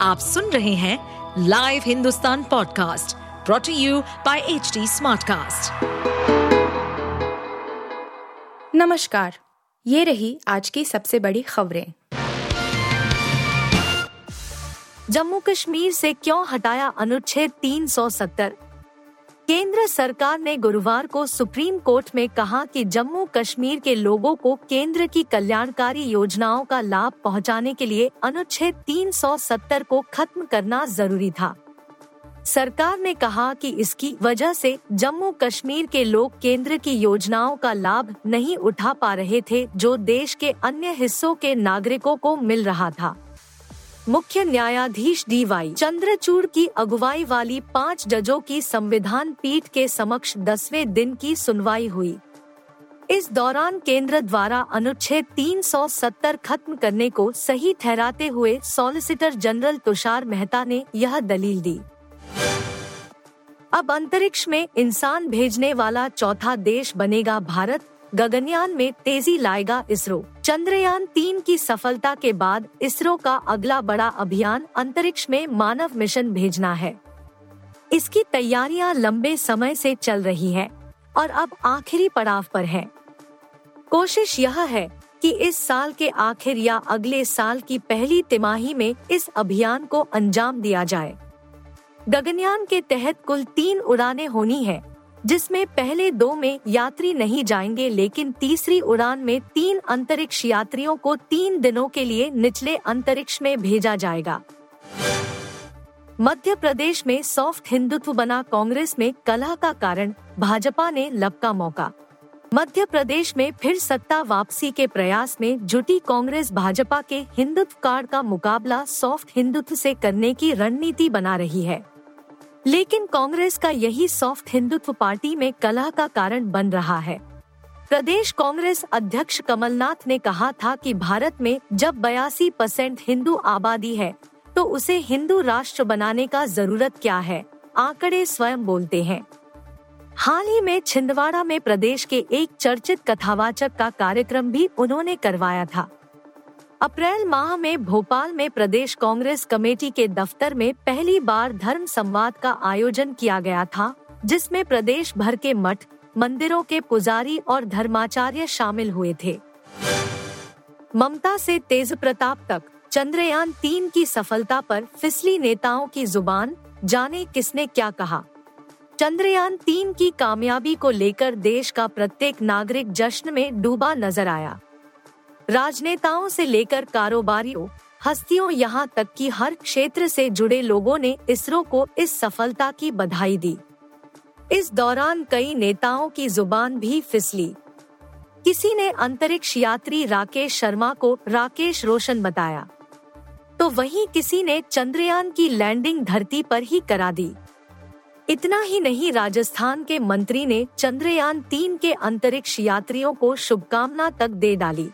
आप सुन रहे हैं live Hindustan podcast brought to you by H Smartcast. नमस्कार, ये रही आज की सबसे बड़ी खबरें जम्मू कश्मीर से क्यों हटाया अनुच्छेद 370 केंद्र सरकार ने गुरुवार को सुप्रीम कोर्ट में कहा कि जम्मू कश्मीर के लोगों को केंद्र की कल्याणकारी योजनाओं का लाभ पहुँचाने के लिए अनुच्छेद 370 को खत्म करना ज़रूरी था। सरकार ने कहा कि इसकी वजह से जम्मू कश्मीर के लोग केंद्र की योजनाओं का लाभ नहीं उठा पा रहे थे, जो देश के अन्य हिस्सों के नागरिकों को मिल रहा था। मुख्य न्यायाधीश डी वाई। चंद्रचूड़ की अगुवाई वाली पाँच जजों की संविधान पीठ के समक्ष दसवें दिन की सुनवाई हुई। इस दौरान केंद्र द्वारा अनुच्छेद 370 खत्म करने को सही ठहराते हुए सॉलिसिटर जनरल तुषार मेहता ने यह दलील दी। अब अंतरिक्ष में इंसान भेजने वाला चौथा देश बनेगा भारत। गगनयान में तेज़ी लाएगा इसरो। चंद्रयान तीन की सफलता के बाद इसरो का अगला बड़ा अभियान अंतरिक्ष में मानव मिशन भेजना है। इसकी तैयारियाँ लंबे समय से चल रही है और अब आखिरी पड़ाव पर है। कोशिश यह है कि इस साल के आखिर या अगले साल की पहली तिमाही में इस अभियान को अंजाम दिया जाए। गगनयान के तहत कुल तीन उड़ानें होनी है। जिसमें पहले दो में यात्री नहीं जाएँगे, लेकिन तीसरी उड़ान में तीन अंतरिक्ष यात्रियों को तीन दिनों के लिए निचले अंतरिक्ष में भेजा जाएगा। मध्य प्रदेश में सॉफ्ट हिंदुत्व बना कांग्रेस में कलह का कारण, भाजपा ने लब का मौका। मध्य प्रदेश में फिर सत्ता वापसी के प्रयास में जुटी कांग्रेस भाजपा के हिंदुत्व कार्ड का मुकाबला सॉफ्ट हिंदुत्व से करने की रणनीति बना रही है। लेकिन कांग्रेस का यही सॉफ्ट हिंदुत्व पार्टी में कलह का कारण बन रहा है। प्रदेश कांग्रेस अध्यक्ष कमलनाथ ने कहा था कि भारत में जब बयासी परसेंट हिंदू आबादी है तो उसे हिंदू राष्ट्र बनाने का ज़रूरत क्या है? आंकड़े स्वयं बोलते हैं। हाल ही में छिंदवाड़ा में प्रदेश के एक चर्चित कथावाचक का कार्यक्रम भी उन्होंने करवाया था। अप्रैल माह में भोपाल में प्रदेश कांग्रेस कमेटी के दफ्तर में पहली बार धर्म संवाद का आयोजन किया गया था, जिसमें प्रदेश भर के मठ, मंदिरों के पुजारी और धर्माचार्य शामिल हुए थे। ममता से तेज प्रताप तक, चंद्रयान तीन की सफलता पर फिसली नेताओं की ज़ुबान, जाने किसने क्या कहा। चंद्रयान तीन की कामयाबी को लेकर देश का प्रत्येक नागरिक जश्न में डूबा नज़र आया। राजनेताओं से लेकर कारोबारियों, हस्तियों यहाँ तक कि हर क्षेत्र से जुड़े लोगों ने इसरो को इस सफलता की बधाई दी। इस दौरान कई नेताओं की ज़ुबान भी फिसली। किसी ने अंतरिक्ष यात्री राकेश शर्मा को राकेश रोशन बताया। तो वहीं किसी ने चंद्रयान की लैंडिंग धरती पर ही करा दी। इतना ही नहीं, राजस्थान के मंत्री ने चंद्रयान तीन के अंतरिक्ष यात्रियों को शुभकामना तक दे डाली।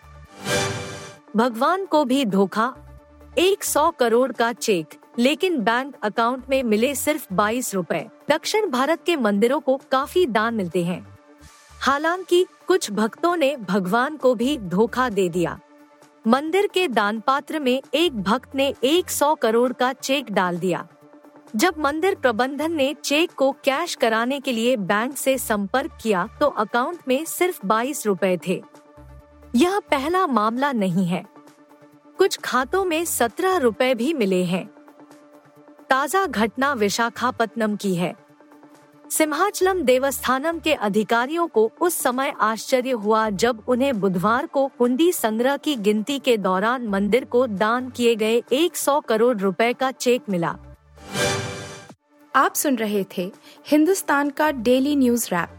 भगवान को भी धोखा? एक सौ करोड़ का चेक, लेकिन बैंक अकाउंट में मिले सिर्फ़ बाईस रूपए। दक्षिण भारत के मंदिरों को काफ़ी दान मिलते हैं। हालाँकि, कुछ भक्तों ने भगवान को भी धोखा दे दिया। मंदिर के दान पात्र में एक भक्त ने एक सौ करोड़ का चेक डाल दिया। जब मंदिर प्रबंधन ने चेक को कैश कराने के लिए बैंक से संपर्क किया तो अकाउंट में सिर्फ़ बाईस रूपए थे। यह पहला मामला नहीं है। कुछ खातों में सत्रह रुपए भी मिले हैं। ताज़ा घटना विशाखापत्तनम की है। सिंहाचलम देवस्थानम के अधिकारियों को उस समय आश्चर्य हुआ जब उन्हें बुधवार को हुंडी संग्रह की गिनती के दौरान मंदिर को दान किए गए 100 करोड़ रुपए का चेक मिला। आप सुन रहे थे हिंदुस्तान का डेली न्यूज़ रैप।